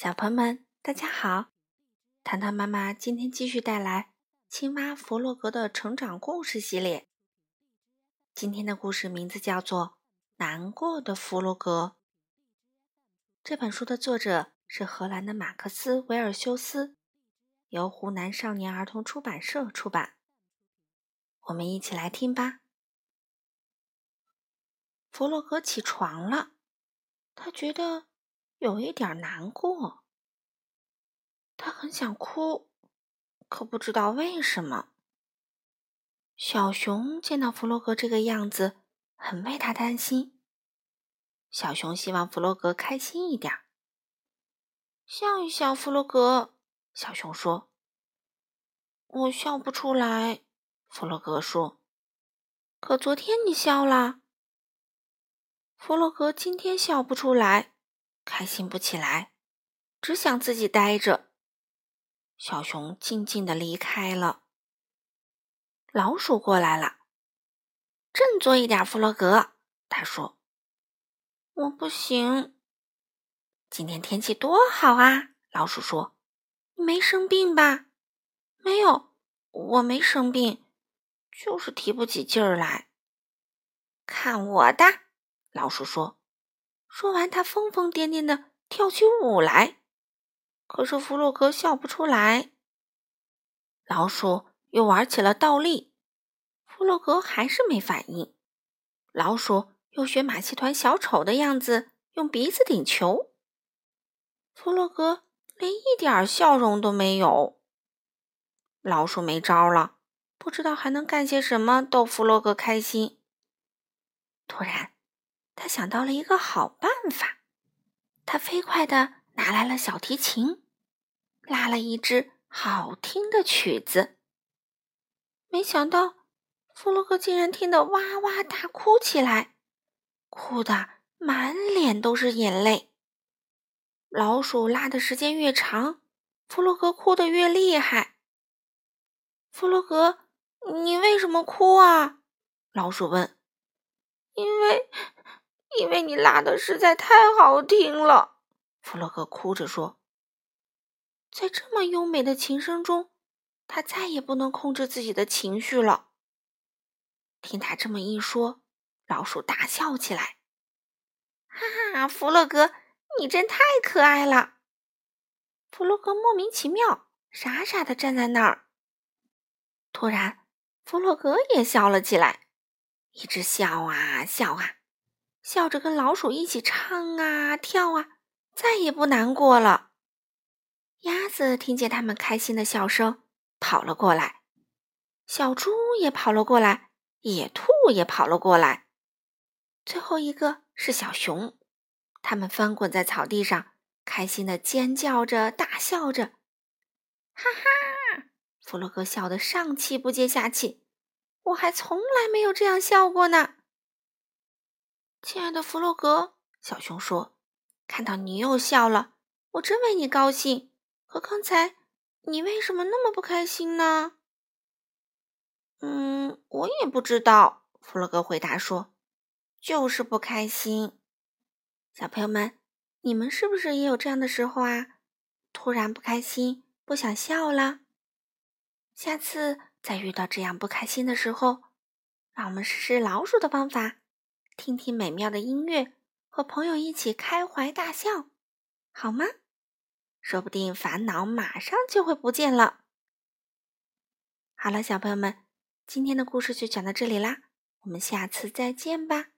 小朋友们，大家好！糖糖妈妈今天继续带来《青蛙弗洛格的成长故事》系列。今天的故事名字叫做《难过的弗洛格》。这本书的作者是荷兰的马克思·维尔修斯，由湖南少年儿童出版社出版。我们一起来听吧。弗洛格起床了，他觉得有一点难过。他很想哭，可不知道为什么。小熊见到弗洛格这个样子，很为他担心。小熊希望弗洛格开心一点，笑一笑。弗洛格，小熊说：“我笑不出来。”弗洛格说：“可昨天你笑了。”弗洛格今天笑不出来，开心不起来，只想自己呆着。小熊静静的离开了。老鼠过来了，振作一点，弗洛格。他说：“我不行。”今天天气多好啊！老鼠说：“你没生病吧？”“没有，我没生病，就是提不起劲儿来。”“看我的！”老鼠说。说完，他疯疯癫癫的跳起舞来。可是弗洛格笑不出来。老鼠又玩起了倒立，弗洛格还是没反应。老鼠又学马戏团小丑的样子，用鼻子顶球。弗洛格连一点笑容都没有。老鼠没招了，不知道还能干些什么逗弗洛格开心。突然，他想到了一个好办法，他飞快的。拿来了小提琴，拉了一支好听的曲子。没想到，弗洛格竟然听得哇哇大哭起来，哭得满脸都是眼泪。老鼠拉的时间越长，弗洛格哭得越厉害。弗洛格，你为什么哭啊？老鼠问。因为，因为你拉的实在太好听了。弗洛格哭着说：“在这么优美的琴声中，他再也不能控制自己的情绪了。”听他这么一说，老鼠大笑起来：“哈哈，弗洛格，你真太可爱了！”弗洛格莫名其妙，傻傻的站在那儿。突然，弗洛格也笑了起来，一直笑啊笑啊，笑着跟老鼠一起唱啊跳啊。再也不难过了。鸭子听见他们开心的笑声，跑了过来；小猪也跑了过来，野兔也跑了过来。最后一个是小熊，他们翻滚在草地上，开心的尖叫着、大笑着。哈哈！弗洛格笑得上气不接下气，我还从来没有这样笑过呢。亲爱的弗洛格，小熊说。看到你又笑了，我真为你高兴。可刚才你为什么那么不开心呢？嗯，我也不知道。弗洛格回答说：“就是不开心。”小朋友们，你们是不是也有这样的时候啊？突然不开心，不想笑了。下次再遇到这样不开心的时候，让我们试试老鼠的方法，听听美妙的音乐。和朋友一起开怀大笑，好吗？说不定烦恼马上就会不见了。好了，小朋友们，今天的故事就讲到这里啦，我们下次再见吧。